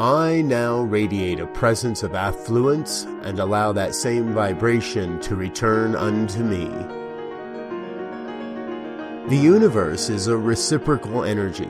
I now radiate a presence of affluence and allow that same vibration to return unto me. The universe is a reciprocal energy.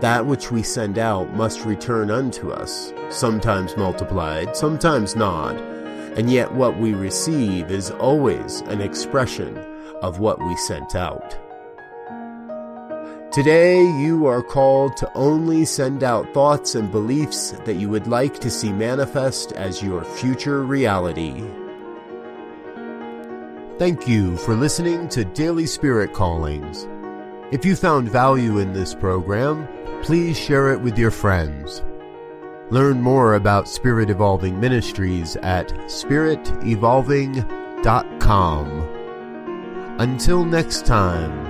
That which we send out must return unto us, sometimes multiplied, sometimes not, and yet what we receive is always an expression of what we sent out. Today, you are called to only send out thoughts and beliefs that you would like to see manifest as your future reality. Thank you for listening to Daily Spirit Callings. If you found value in this program, please share it with your friends. Learn more about Spirit Evolving Ministries at spiritevolving.com. Until next time,